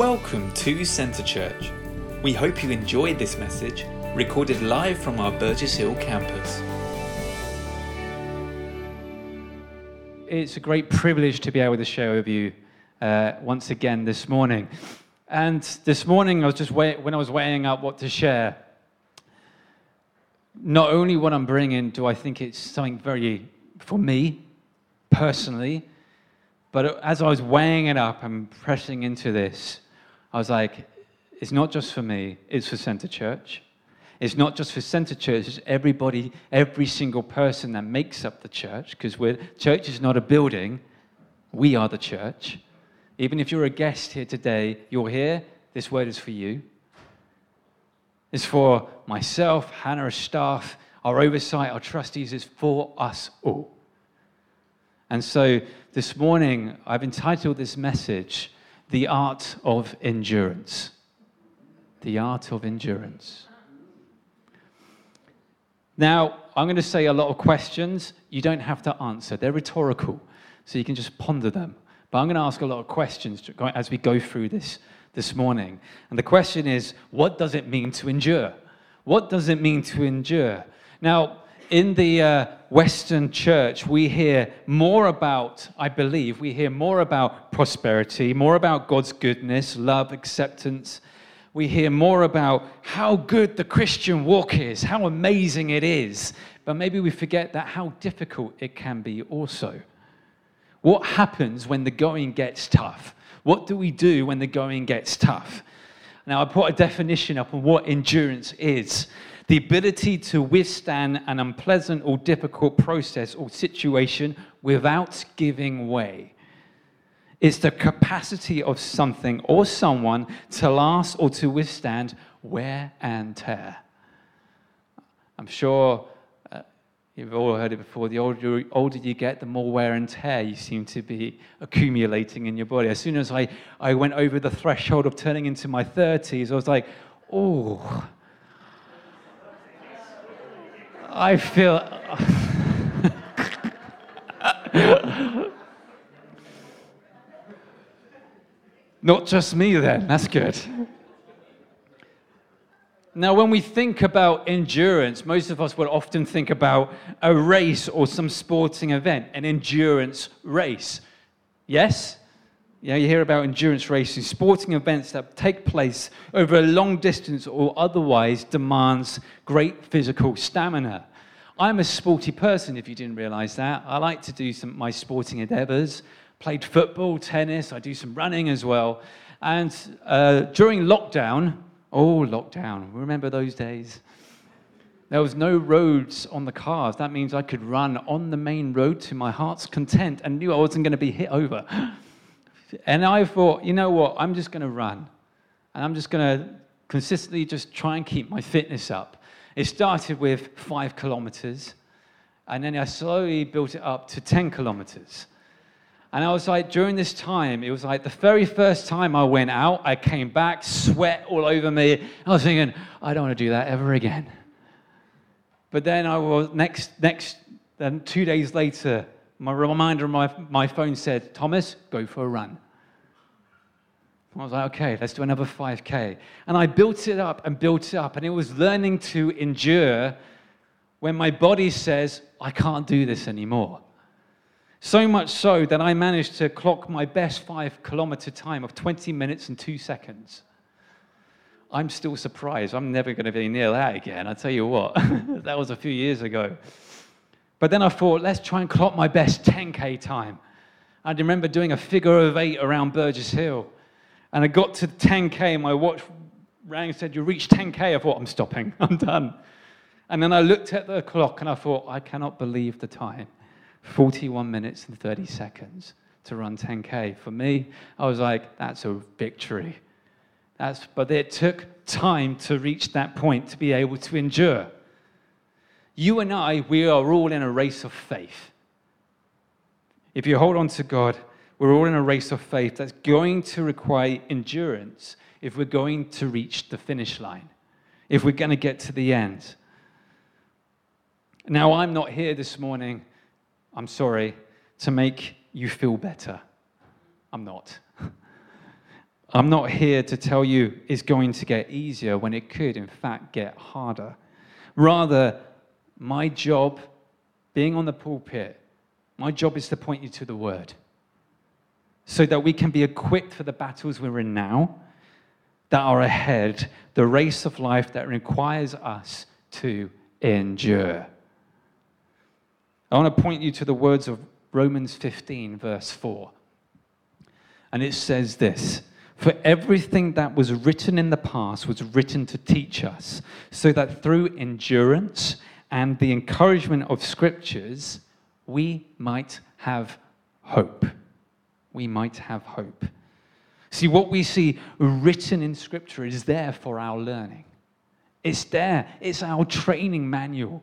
Welcome to Centre Church. We hope you enjoyed this message, recorded live from our Burgess Hill campus. It's a great privilege to be able to share with you uh, once again this morning. And this morning, I was just when I was weighing up what to share. Not only what I'm bringing, do I think it's something very for me personally, but as I was weighing it up and pressing into this, I was like, it's not just for me, it's for Centre Church. It's not just for Centre Church, it's everybody, every single person that makes up the church, because church is not a building, we are the church. Even if you're a guest here today, you're here, this word is for you. It's for myself, Hannah, our staff, our oversight, our trustees, it's for us all. And so this morning, I've entitled this message, The Art of Endurance. The Art of Endurance. Now, I'm going to say a lot of questions you don't have to answer, they're rhetorical, so you can just ponder them. But I'm going to ask a lot of questions as we go through this this morning. And the question is what does it mean to endure? What does it mean to endure? Now, in the uh, Western church, we hear more about, I believe, we hear more about prosperity, more about God's goodness, love, acceptance. We hear more about how good the Christian walk is, how amazing it is. But maybe we forget that how difficult it can be also. What happens when the going gets tough? What do we do when the going gets tough? Now, I put a definition up on what endurance is the ability to withstand an unpleasant or difficult process or situation without giving way. It's the capacity of something or someone to last or to withstand wear and tear. I'm sure uh, you've all heard it before. The older, older you get, the more wear and tear you seem to be accumulating in your body. As soon as I, I went over the threshold of turning into my 30s, I was like, oh, I feel. Not just me, then. That's good. Now, when we think about endurance, most of us will often think about a race or some sporting event, an endurance race. Yes? Yeah, you hear about endurance races, sporting events that take place over a long distance or otherwise demands great physical stamina. I'm a sporty person, if you didn't realize that. I like to do some my sporting endeavors. Played football, tennis, I do some running as well. And uh, during lockdown, oh, lockdown, remember those days? There was no roads on the cars. That means I could run on the main road to my heart's content and knew I wasn't going to be hit over. And I thought, you know what? I'm just going to run. And I'm just going to consistently just try and keep my fitness up. It started with five kilometers. And then I slowly built it up to 10 kilometers. And I was like, during this time, it was like the very first time I went out, I came back, sweat all over me. I was thinking, I don't want to do that ever again. But then I was, next, next, then two days later, my reminder on my, my phone said, Thomas, go for a run. I was like, okay, let's do another 5K. And I built it up and built it up, and it was learning to endure when my body says, I can't do this anymore. So much so that I managed to clock my best five kilometer time of 20 minutes and two seconds. I'm still surprised. I'm never going to be near that again. I tell you what, that was a few years ago. But then I thought, let's try and clock my best 10K time. I remember doing a figure of eight around Burgess Hill. And I got to 10K, and my watch rang and said, You reached 10K. I thought, I'm stopping, I'm done. And then I looked at the clock and I thought, I cannot believe the time 41 minutes and 30 seconds to run 10K. For me, I was like, That's a victory. That's, but it took time to reach that point to be able to endure. You and I, we are all in a race of faith. If you hold on to God, we're all in a race of faith that's going to require endurance if we're going to reach the finish line, if we're going to get to the end. Now, I'm not here this morning, I'm sorry, to make you feel better. I'm not. I'm not here to tell you it's going to get easier when it could, in fact, get harder. Rather, my job, being on the pulpit, my job is to point you to the word so that we can be equipped for the battles we're in now that are ahead, the race of life that requires us to endure. I want to point you to the words of Romans 15, verse 4. And it says this For everything that was written in the past was written to teach us, so that through endurance and the encouragement of scriptures, we might have hope. We might have hope. See, what we see written in Scripture is there for our learning. It's there, it's our training manual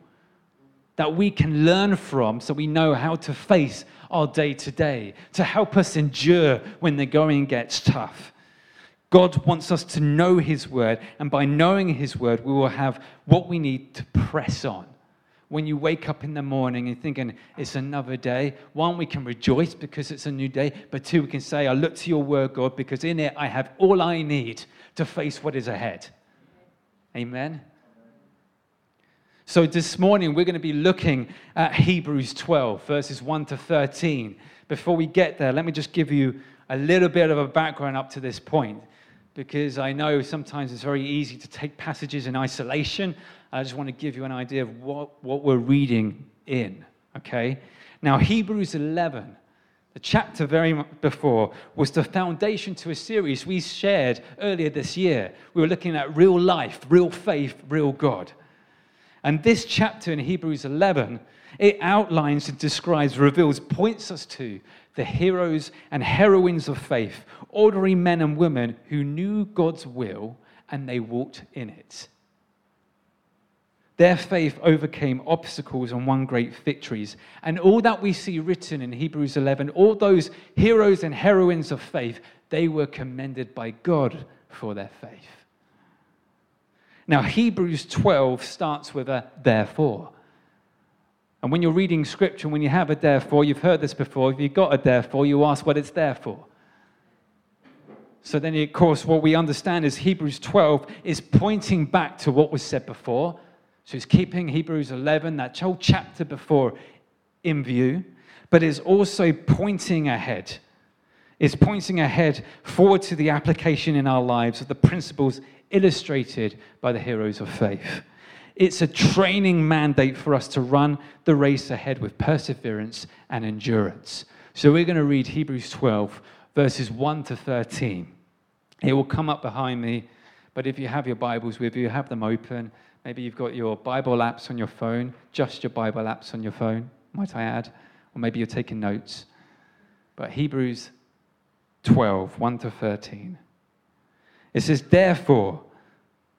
that we can learn from so we know how to face our day to day, to help us endure when the going gets tough. God wants us to know His word, and by knowing His word, we will have what we need to press on. When you wake up in the morning and thinking it's another day, one, we can rejoice because it's a new day, but two, we can say, I look to your word, God, because in it I have all I need to face what is ahead. Amen. So, this morning we're going to be looking at Hebrews 12, verses 1 to 13. Before we get there, let me just give you a little bit of a background up to this point, because I know sometimes it's very easy to take passages in isolation. I just want to give you an idea of what, what we're reading in, okay? Now, Hebrews 11, the chapter very before, was the foundation to a series we shared earlier this year. We were looking at real life, real faith, real God. And this chapter in Hebrews 11, it outlines and describes, reveals, points us to the heroes and heroines of faith, ordinary men and women who knew God's will and they walked in it. Their faith overcame obstacles and won great victories. And all that we see written in Hebrews 11, all those heroes and heroines of faith, they were commended by God for their faith. Now, Hebrews 12 starts with a therefore. And when you're reading scripture, when you have a therefore, you've heard this before, if you've got a therefore, you ask what it's there for. So then, of course, what we understand is Hebrews 12 is pointing back to what was said before. So it's keeping Hebrews 11, that whole chapter before, in view, but is also pointing ahead. It's pointing ahead forward to the application in our lives of the principles illustrated by the heroes of faith. It's a training mandate for us to run the race ahead with perseverance and endurance. So we're going to read Hebrews 12, verses 1 to 13. It will come up behind me, but if you have your Bibles with you, have them open. Maybe you've got your Bible apps on your phone, just your Bible apps on your phone, might I add? Or maybe you're taking notes. But Hebrews 12, 1 to 13. It says, Therefore,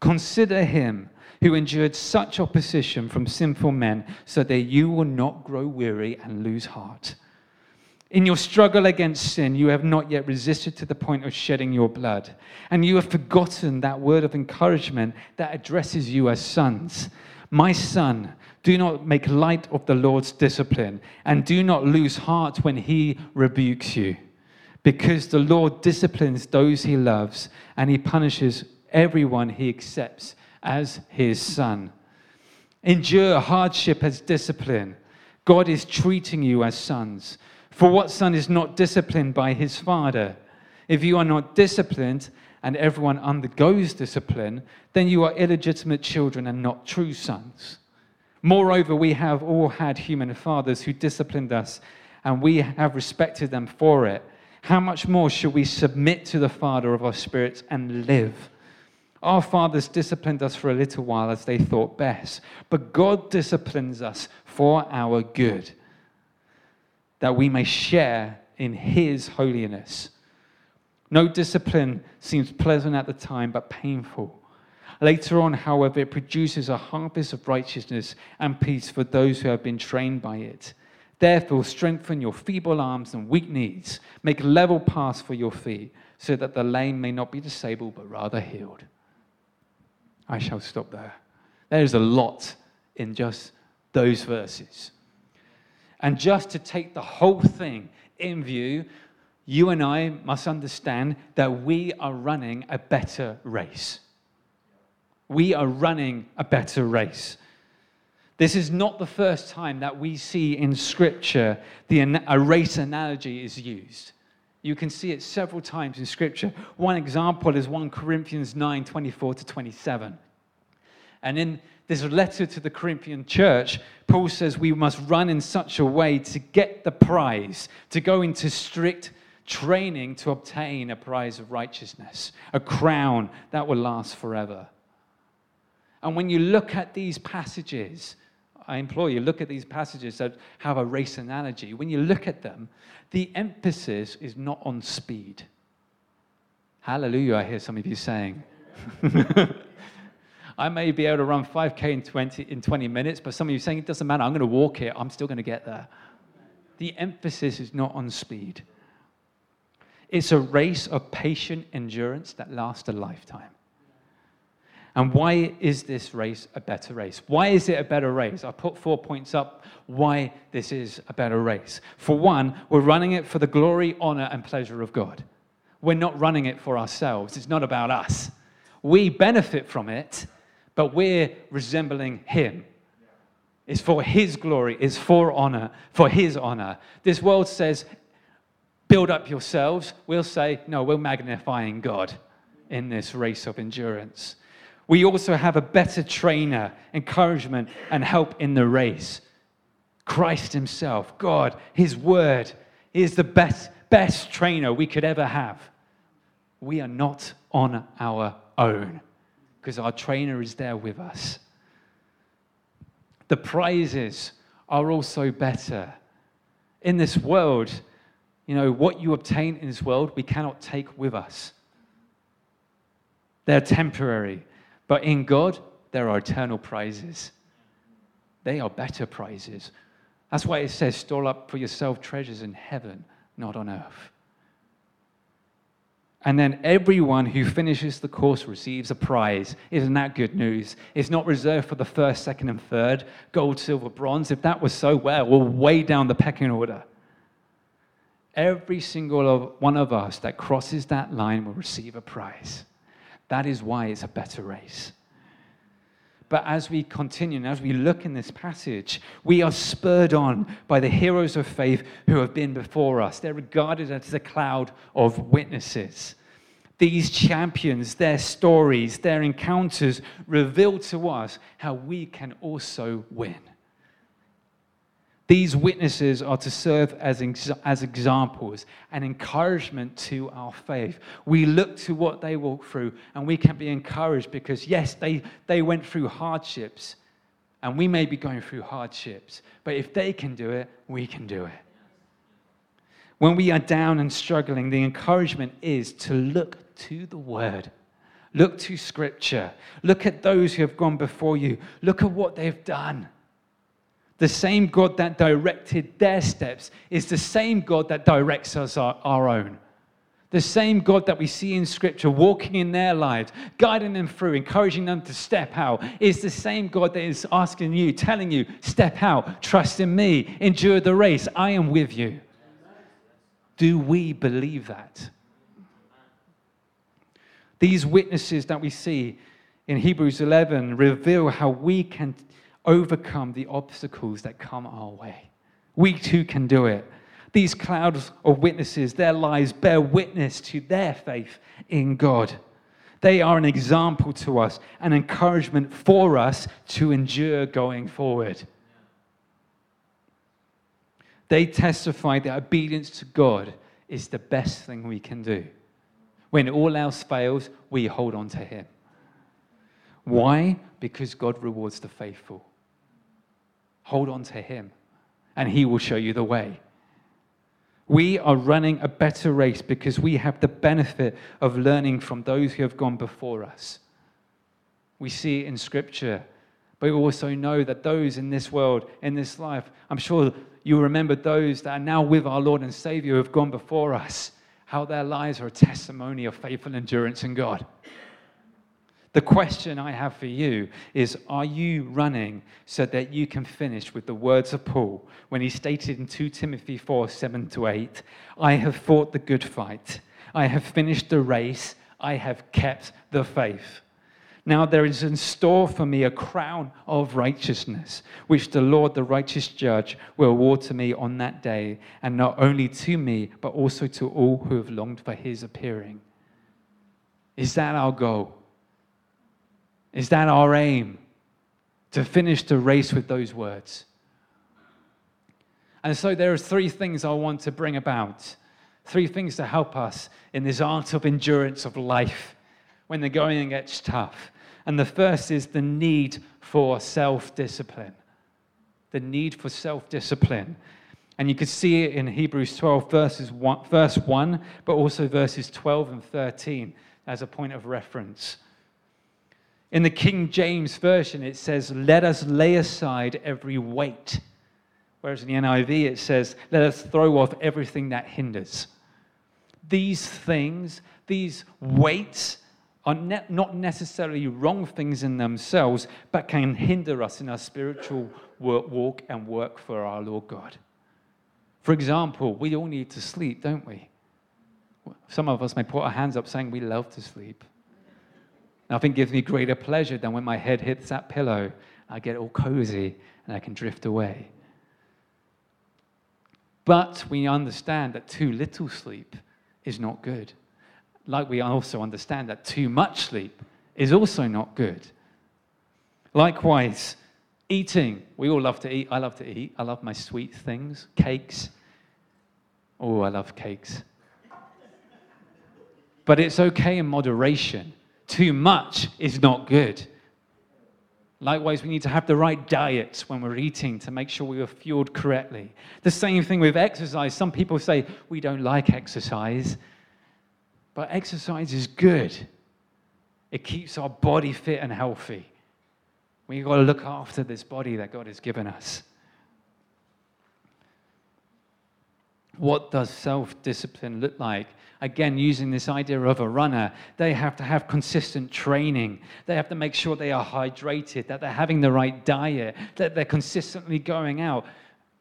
Consider him who endured such opposition from sinful men, so that you will not grow weary and lose heart. In your struggle against sin, you have not yet resisted to the point of shedding your blood. And you have forgotten that word of encouragement that addresses you as sons. My son, do not make light of the Lord's discipline, and do not lose heart when he rebukes you. Because the Lord disciplines those he loves, and he punishes everyone he accepts as his son. Endure hardship as discipline. God is treating you as sons. For what son is not disciplined by his father? If you are not disciplined, and everyone undergoes discipline, then you are illegitimate children and not true sons. Moreover, we have all had human fathers who disciplined us, and we have respected them for it. How much more should we submit to the Father of our spirits and live? Our fathers disciplined us for a little while as they thought best, but God disciplines us for our good, that we may share in His holiness. No discipline seems pleasant at the time, but painful. Later on, however, it produces a harvest of righteousness and peace for those who have been trained by it. Therefore, strengthen your feeble arms and weak knees. Make level paths for your feet, so that the lame may not be disabled, but rather healed. I shall stop there. There's a lot in just those verses. And just to take the whole thing in view, you and I must understand that we are running a better race. We are running a better race. This is not the first time that we see in Scripture the, a race analogy is used. You can see it several times in Scripture. One example is 1 Corinthians 9 24 to 27. And in this letter to the Corinthian church, Paul says we must run in such a way to get the prize, to go into strict training to obtain a prize of righteousness, a crown that will last forever. And when you look at these passages, I implore you, look at these passages that have a race analogy. When you look at them, the emphasis is not on speed. Hallelujah, I hear some of you saying. I may be able to run 5K in 20, in 20 minutes, but some of you saying it doesn't matter, I'm going to walk it, I'm still going to get there. The emphasis is not on speed. It's a race of patient endurance that lasts a lifetime. And why is this race a better race? Why is it a better race? I put four points up why this is a better race. For one, we're running it for the glory, honor, and pleasure of God. We're not running it for ourselves. It's not about us. We benefit from it, but we're resembling Him. It's for His glory, it's for honor, for His honor. This world says, build up yourselves. We'll say, no, we're magnifying God in this race of endurance we also have a better trainer, encouragement, and help in the race. Christ Himself, God, His Word, is the best, best trainer we could ever have. We are not on our own because our trainer is there with us. The prizes are also better. In this world, you know, what you obtain in this world, we cannot take with us. They're temporary. But in God, there are eternal prizes. They are better prizes. That's why it says, store up for yourself treasures in heaven, not on earth. And then everyone who finishes the course receives a prize. Isn't that good news? It's not reserved for the first, second, and third gold, silver, bronze. If that was so, well, we're way down the pecking order. Every single one of us that crosses that line will receive a prize. That is why it's a better race. But as we continue and as we look in this passage, we are spurred on by the heroes of faith who have been before us. They're regarded as a cloud of witnesses. These champions, their stories, their encounters reveal to us how we can also win. These witnesses are to serve as, as examples and encouragement to our faith. We look to what they walk through and we can be encouraged because, yes, they, they went through hardships and we may be going through hardships, but if they can do it, we can do it. When we are down and struggling, the encouragement is to look to the Word. Look to Scripture. Look at those who have gone before you. Look at what they've done. The same God that directed their steps is the same God that directs us our, our own. The same God that we see in Scripture walking in their lives, guiding them through, encouraging them to step out, is the same God that is asking you, telling you, step out, trust in me, endure the race. I am with you. Do we believe that? These witnesses that we see in Hebrews 11 reveal how we can overcome the obstacles that come our way. We too can do it. These clouds of witnesses, their lives bear witness to their faith in God. They are an example to us, an encouragement for us to endure going forward. They testify that obedience to God is the best thing we can do. When all else fails, we hold on to Him. Why? Because God rewards the faithful. Hold on to Him, and He will show you the way. We are running a better race because we have the benefit of learning from those who have gone before us. We see it in Scripture. But we also know that those in this world, in this life, I'm sure you remember those that are now with our Lord and Savior who have gone before us, how their lives are a testimony of faithful endurance in God. The question I have for you is Are you running so that you can finish with the words of Paul when he stated in 2 Timothy 4 7 to 8, I have fought the good fight, I have finished the race, I have kept the faith. Now there is in store for me a crown of righteousness, which the Lord, the righteous judge, will award to me on that day, and not only to me, but also to all who have longed for his appearing. Is that our goal? Is that our aim? To finish the race with those words. And so there are three things I want to bring about. Three things to help us in this art of endurance of life when the going gets tough. And the first is the need for self discipline. The need for self discipline. And you could see it in Hebrews 12, verses one, verse 1, but also verses 12 and 13 as a point of reference. In the King James Version, it says, Let us lay aside every weight. Whereas in the NIV, it says, Let us throw off everything that hinders. These things, these weights, are ne- not necessarily wrong things in themselves, but can hinder us in our spiritual work, walk and work for our Lord God. For example, we all need to sleep, don't we? Some of us may put our hands up saying we love to sleep. Nothing gives me greater pleasure than when my head hits that pillow, I get all cozy and I can drift away. But we understand that too little sleep is not good like we also understand that too much sleep is also not good. Likewise, eating. We all love to eat. I love to eat. I love my sweet things, cakes. Oh, I love cakes. But it's okay in moderation. Too much is not good. Likewise, we need to have the right diet when we're eating to make sure we are fueled correctly. The same thing with exercise. Some people say, we don't like exercise. But exercise is good. It keeps our body fit and healthy. We've got to look after this body that God has given us. What does self discipline look like? Again, using this idea of a runner, they have to have consistent training. They have to make sure they are hydrated, that they're having the right diet, that they're consistently going out.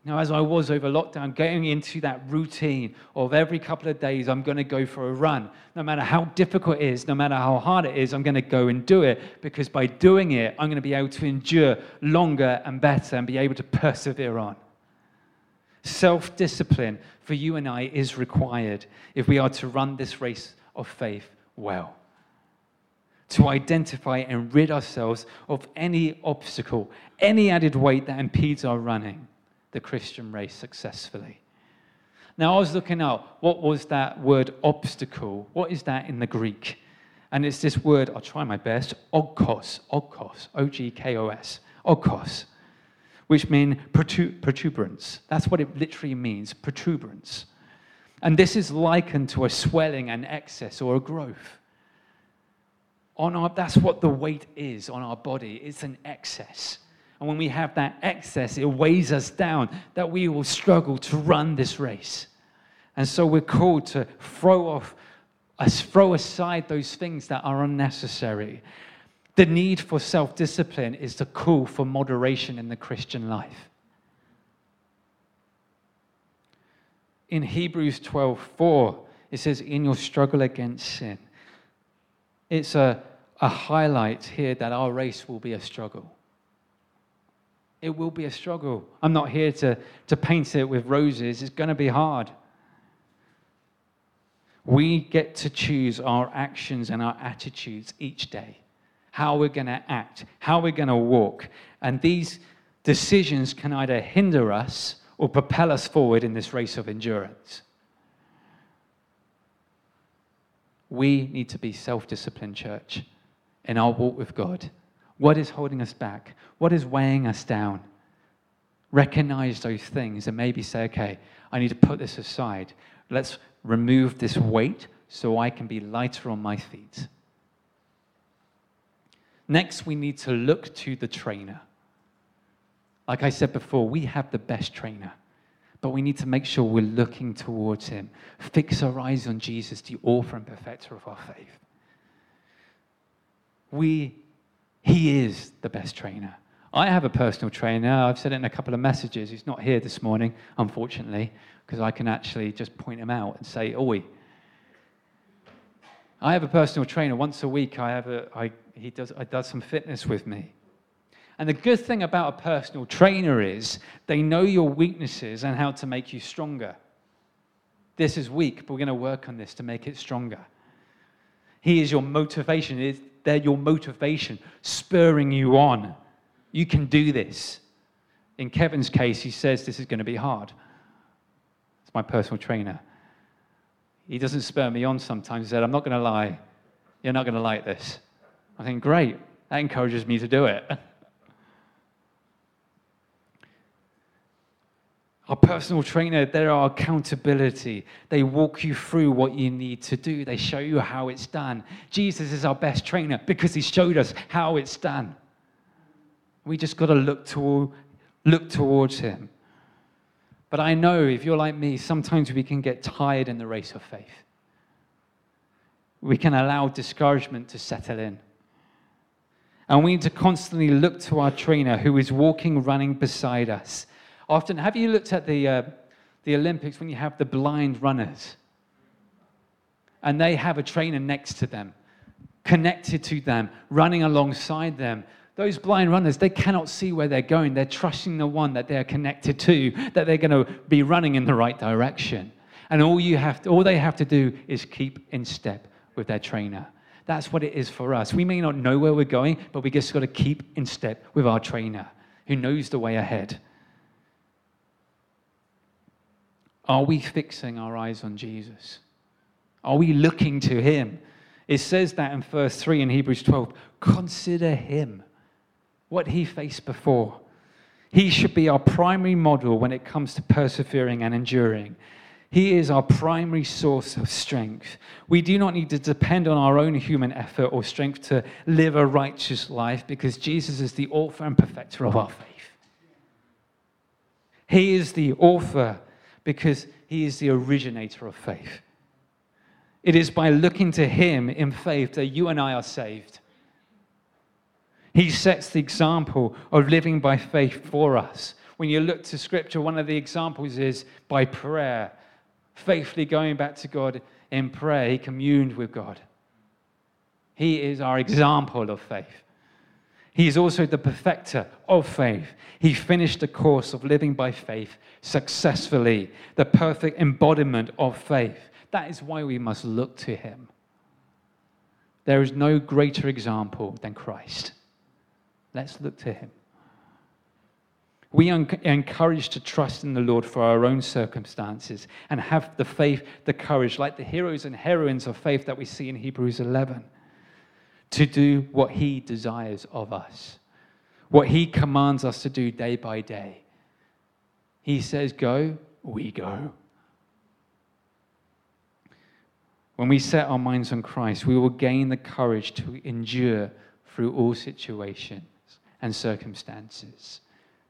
Now, as I was over lockdown, getting into that routine of every couple of days, I'm going to go for a run. No matter how difficult it is, no matter how hard it is, I'm going to go and do it because by doing it, I'm going to be able to endure longer and better and be able to persevere on. Self discipline for you and I is required if we are to run this race of faith well. To identify and rid ourselves of any obstacle, any added weight that impedes our running the Christian race successfully. Now, I was looking up what was that word obstacle? What is that in the Greek? And it's this word, I'll try my best, ogkos, ogkos, O G K O S, ogkos, which means protuberance. That's what it literally means, protuberance. And this is likened to a swelling, an excess, or a growth. On our, that's what the weight is on our body, it's an excess. And when we have that excess, it weighs us down that we will struggle to run this race. And so we're called to throw off, us throw aside those things that are unnecessary. The need for self discipline is the call for moderation in the Christian life. In Hebrews 12 4, it says, In your struggle against sin. It's a, a highlight here that our race will be a struggle. It will be a struggle. I'm not here to, to paint it with roses, it's going to be hard. We get to choose our actions and our attitudes each day, how we're going to act, how we're going to walk. And these decisions can either hinder us or propel us forward in this race of endurance. We need to be self disciplined, church, in our walk with God. What is holding us back? What is weighing us down? Recognize those things and maybe say, okay, I need to put this aside. Let's remove this weight so I can be lighter on my feet. Next, we need to look to the trainer. Like I said before, we have the best trainer, but we need to make sure we're looking towards him. Fix our eyes on Jesus, the author and perfecter of our faith. We, he is the best trainer. I have a personal trainer. I've said it in a couple of messages. He's not here this morning, unfortunately, because I can actually just point him out and say, Oi. I have a personal trainer. Once a week, I have a, I, he does, I does some fitness with me. And the good thing about a personal trainer is they know your weaknesses and how to make you stronger. This is weak, but we're going to work on this to make it stronger. He is your motivation. They're your motivation, spurring you on. You can do this. In Kevin's case, he says this is going to be hard. It's my personal trainer. He doesn't spur me on sometimes. He said, I'm not going to lie. You're not going to like this. I think, great. That encourages me to do it. Our personal trainer, they're our accountability. They walk you through what you need to do. They show you how it's done. Jesus is our best trainer because he showed us how it's done. We just got to look, to, look towards him. But I know if you're like me, sometimes we can get tired in the race of faith. We can allow discouragement to settle in. And we need to constantly look to our trainer who is walking, running beside us Often, have you looked at the, uh, the Olympics when you have the blind runners? And they have a trainer next to them, connected to them, running alongside them. Those blind runners, they cannot see where they're going. They're trusting the one that they're connected to, that they're going to be running in the right direction. And all, you have to, all they have to do is keep in step with their trainer. That's what it is for us. We may not know where we're going, but we just got to keep in step with our trainer who knows the way ahead. Are we fixing our eyes on Jesus? Are we looking to him? It says that in verse 3 in Hebrews 12 consider him, what he faced before. He should be our primary model when it comes to persevering and enduring. He is our primary source of strength. We do not need to depend on our own human effort or strength to live a righteous life because Jesus is the author and perfecter of our faith. He is the author because he is the originator of faith. It is by looking to him in faith that you and I are saved. He sets the example of living by faith for us. When you look to scripture, one of the examples is by prayer, faithfully going back to God in prayer. He communed with God. He is our example of faith. He is also the perfecter of faith. He finished the course of living by faith successfully, the perfect embodiment of faith. That is why we must look to him. There is no greater example than Christ. Let's look to him. We are encouraged to trust in the Lord for our own circumstances and have the faith, the courage, like the heroes and heroines of faith that we see in Hebrews 11 to do what He desires of us, what He commands us to do day by day. He says, Go, we go. When we set our minds on Christ, we will gain the courage to endure through all situations and circumstances.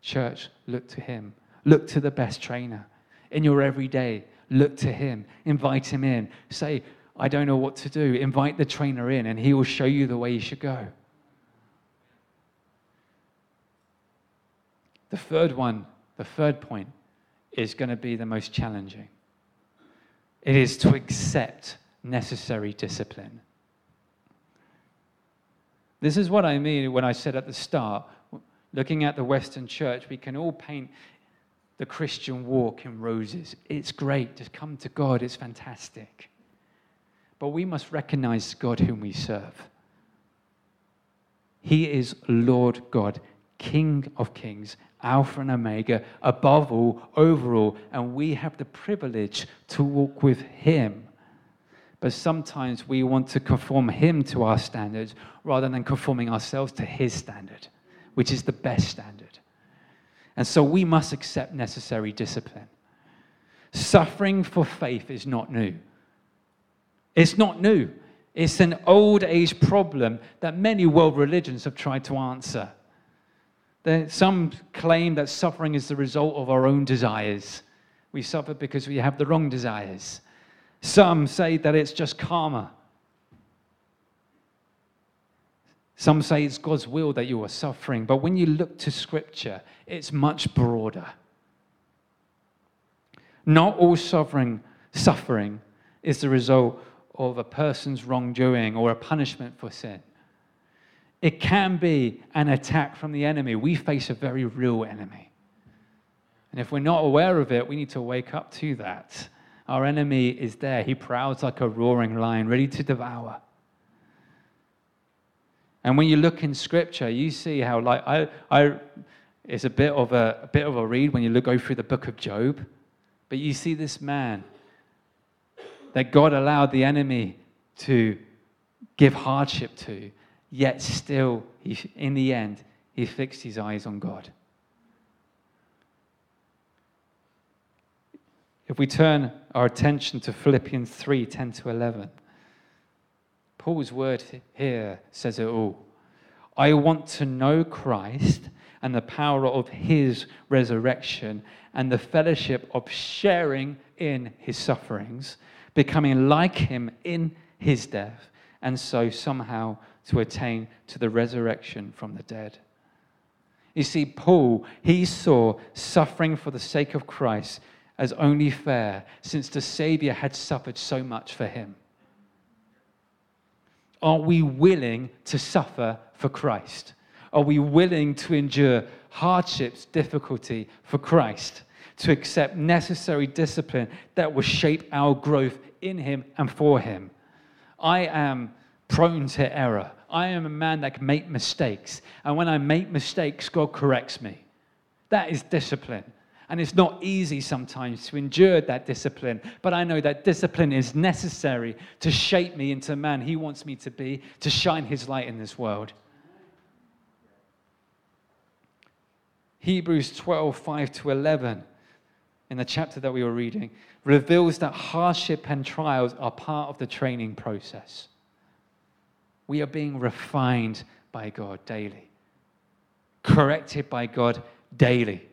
Church, look to Him. Look to the best trainer. In your everyday, look to Him. Invite Him in. Say, I don't know what to do. Invite the trainer in and he will show you the way you should go. The third one, the third point, is going to be the most challenging. It is to accept necessary discipline. This is what I mean when I said at the start, looking at the Western church, we can all paint the Christian walk in roses. It's great. Just come to God, it's fantastic. But we must recognize God whom we serve. He is Lord God, King of kings, Alpha and Omega, above all, over all, and we have the privilege to walk with Him. But sometimes we want to conform Him to our standards rather than conforming ourselves to His standard, which is the best standard. And so we must accept necessary discipline. Suffering for faith is not new. It's not new. It's an old age problem that many world religions have tried to answer. Some claim that suffering is the result of our own desires. We suffer because we have the wrong desires. Some say that it's just karma. Some say it's God's will that you are suffering. But when you look to Scripture, it's much broader. Not all suffering, suffering is the result of a person's wrongdoing or a punishment for sin. It can be an attack from the enemy. We face a very real enemy. And if we're not aware of it, we need to wake up to that. Our enemy is there. He prowls like a roaring lion, ready to devour. And when you look in scripture, you see how, like, I, I, it's a bit of a, a bit of a read when you look, go through the book of Job. But you see this man that God allowed the enemy to give hardship to, yet still, he, in the end, he fixed his eyes on God. If we turn our attention to Philippians 3 10 to 11, Paul's word here says it all. I want to know Christ and the power of his resurrection and the fellowship of sharing in his sufferings, becoming like him in his death, and so somehow to attain to the resurrection from the dead. You see, Paul, he saw suffering for the sake of Christ as only fair, since the Savior had suffered so much for him. Are we willing to suffer for Christ? Are we willing to endure hardships, difficulty for Christ? To accept necessary discipline that will shape our growth in Him and for Him? I am prone to error. I am a man that can make mistakes. And when I make mistakes, God corrects me. That is discipline. And it's not easy sometimes to endure that discipline, but I know that discipline is necessary to shape me into the man He wants me to be, to shine His light in this world. Hebrews 12, 5 to 11, in the chapter that we were reading, reveals that hardship and trials are part of the training process. We are being refined by God daily, corrected by God daily.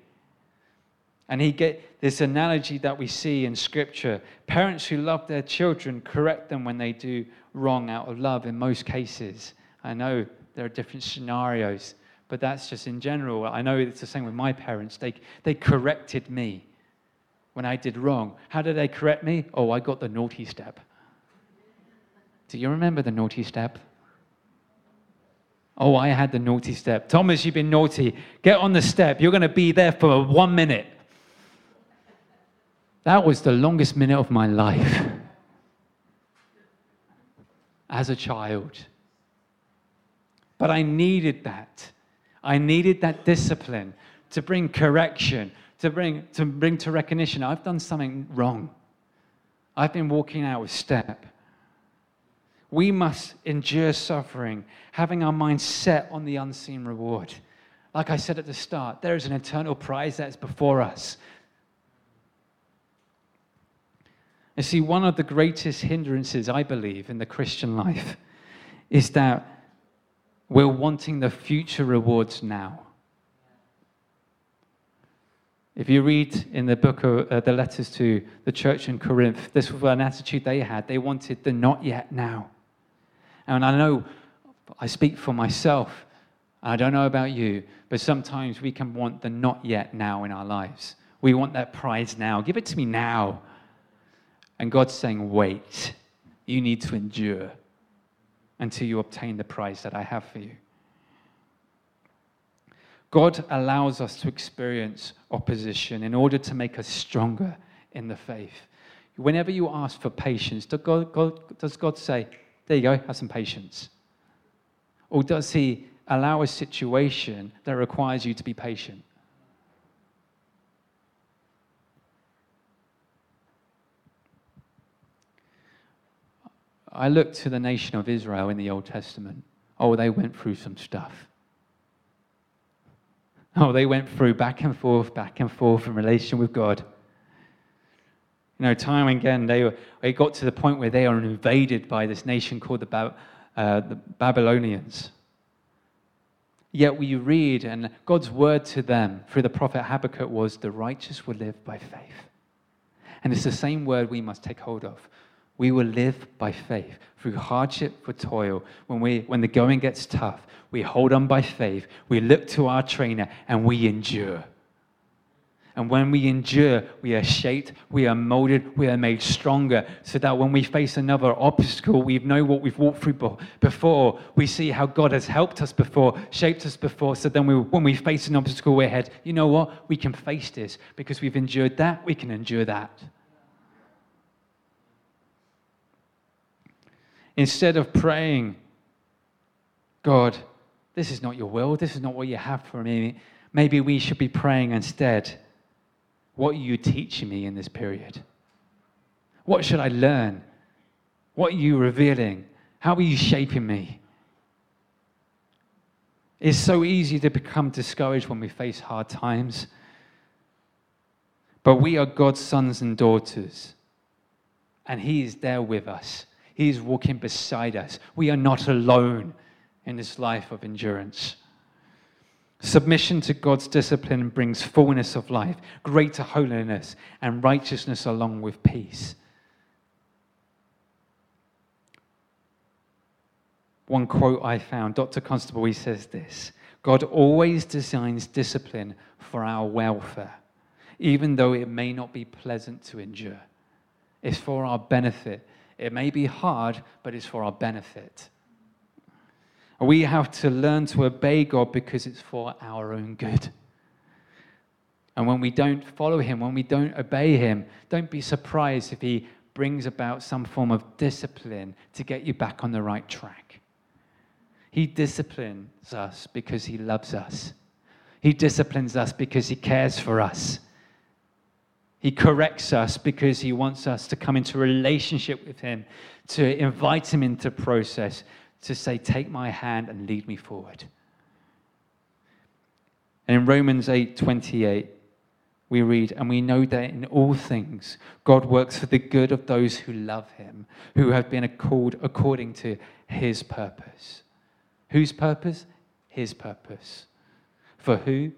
And he get this analogy that we see in scripture. Parents who love their children correct them when they do wrong out of love in most cases. I know there are different scenarios, but that's just in general. I know it's the same with my parents. They, they corrected me when I did wrong. How did they correct me? Oh, I got the naughty step. Do you remember the naughty step? Oh, I had the naughty step. Thomas, you've been naughty. Get on the step. You're going to be there for one minute. That was the longest minute of my life as a child. But I needed that. I needed that discipline to bring correction, to bring to, bring to recognition I've done something wrong. I've been walking out of step. We must endure suffering, having our minds set on the unseen reward. Like I said at the start, there is an eternal prize that's before us. You see, one of the greatest hindrances, I believe, in the Christian life is that we're wanting the future rewards now. If you read in the book of uh, the letters to the church in Corinth, this was an attitude they had. They wanted the not yet now. And I know I speak for myself. I don't know about you, but sometimes we can want the not yet now in our lives. We want that prize now. Give it to me now. And God's saying, wait, you need to endure until you obtain the prize that I have for you. God allows us to experience opposition in order to make us stronger in the faith. Whenever you ask for patience, does God, God, does God say, There you go, have some patience? Or does He allow a situation that requires you to be patient? I look to the nation of Israel in the Old Testament. Oh, they went through some stuff. Oh, they went through back and forth, back and forth in relation with God. You know, time and again, they, were, they got to the point where they are invaded by this nation called the, Bab- uh, the Babylonians. Yet we read, and God's word to them through the prophet Habakkuk was, the righteous will live by faith. And it's the same word we must take hold of. We will live by faith through hardship, for toil. When, we, when the going gets tough, we hold on by faith. We look to our trainer and we endure. And when we endure, we are shaped, we are molded, we are made stronger, so that when we face another obstacle, we know what we've walked through before. We see how God has helped us before, shaped us before, so then we, when we face an obstacle, we're ahead. You know what? We can face this because we've endured that, we can endure that. Instead of praying, God, this is not your will, this is not what you have for me, maybe we should be praying instead, what are you teaching me in this period? What should I learn? What are you revealing? How are you shaping me? It's so easy to become discouraged when we face hard times. But we are God's sons and daughters, and He is there with us. He is walking beside us. We are not alone in this life of endurance. Submission to God's discipline brings fullness of life, greater holiness, and righteousness along with peace. One quote I found, Dr. Constable, he says this God always designs discipline for our welfare, even though it may not be pleasant to endure. It's for our benefit it may be hard, but it's for our benefit. We have to learn to obey God because it's for our own good. And when we don't follow Him, when we don't obey Him, don't be surprised if He brings about some form of discipline to get you back on the right track. He disciplines us because He loves us, He disciplines us because He cares for us. He corrects us because he wants us to come into relationship with him, to invite him into process, to say, Take my hand and lead me forward. And in Romans 8 28, we read, And we know that in all things God works for the good of those who love him, who have been called according to his purpose. Whose purpose? His purpose. For who?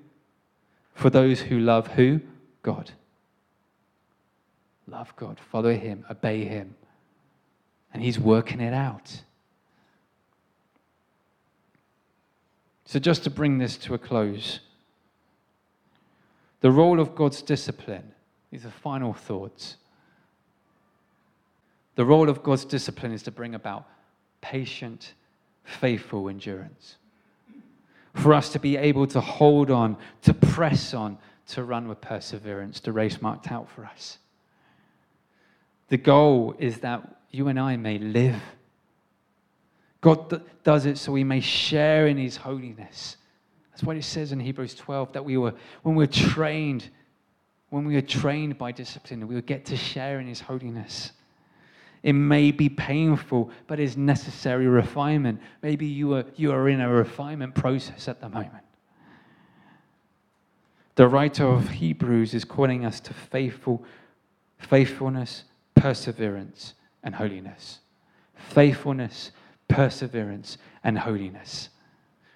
For those who love who? God. Love God, follow Him, obey Him. And He's working it out. So, just to bring this to a close, the role of God's discipline, these are final thoughts. The role of God's discipline is to bring about patient, faithful endurance. For us to be able to hold on, to press on, to run with perseverance, the race marked out for us. The goal is that you and I may live. God does it so we may share in his holiness. That's what it says in Hebrews 12 that we were, when we were trained, when we are trained by discipline, we would get to share in his holiness. It may be painful, but it's necessary refinement. Maybe you are, you are in a refinement process at the moment. The writer of Hebrews is calling us to faithful, faithfulness, perseverance, and holiness. Faithfulness, perseverance, and holiness.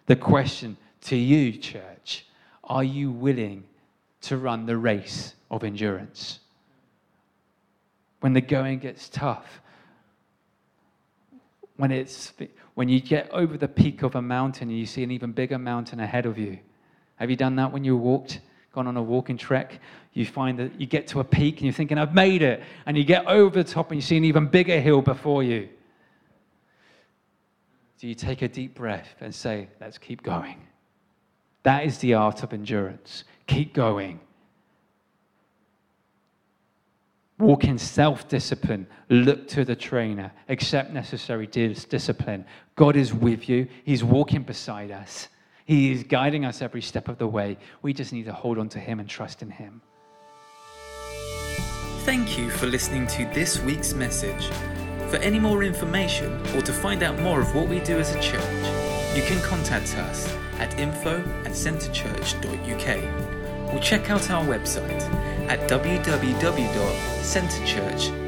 The question to you, church, are you willing to run the race of endurance? When the going gets tough, when, it's, when you get over the peak of a mountain and you see an even bigger mountain ahead of you. Have you done that when you walked? Gone on a walking trek, you find that you get to a peak and you're thinking, I've made it. And you get over the top and you see an even bigger hill before you. Do you take a deep breath and say, let's keep going? That is the art of endurance. Keep going. Walk in self discipline. Look to the trainer. Accept necessary discipline. God is with you, He's walking beside us. He is guiding us every step of the way. We just need to hold on to Him and trust in Him. Thank you for listening to this week's message. For any more information or to find out more of what we do as a church, you can contact us at info at centrechurch.uk or check out our website at www.centrechurch.org.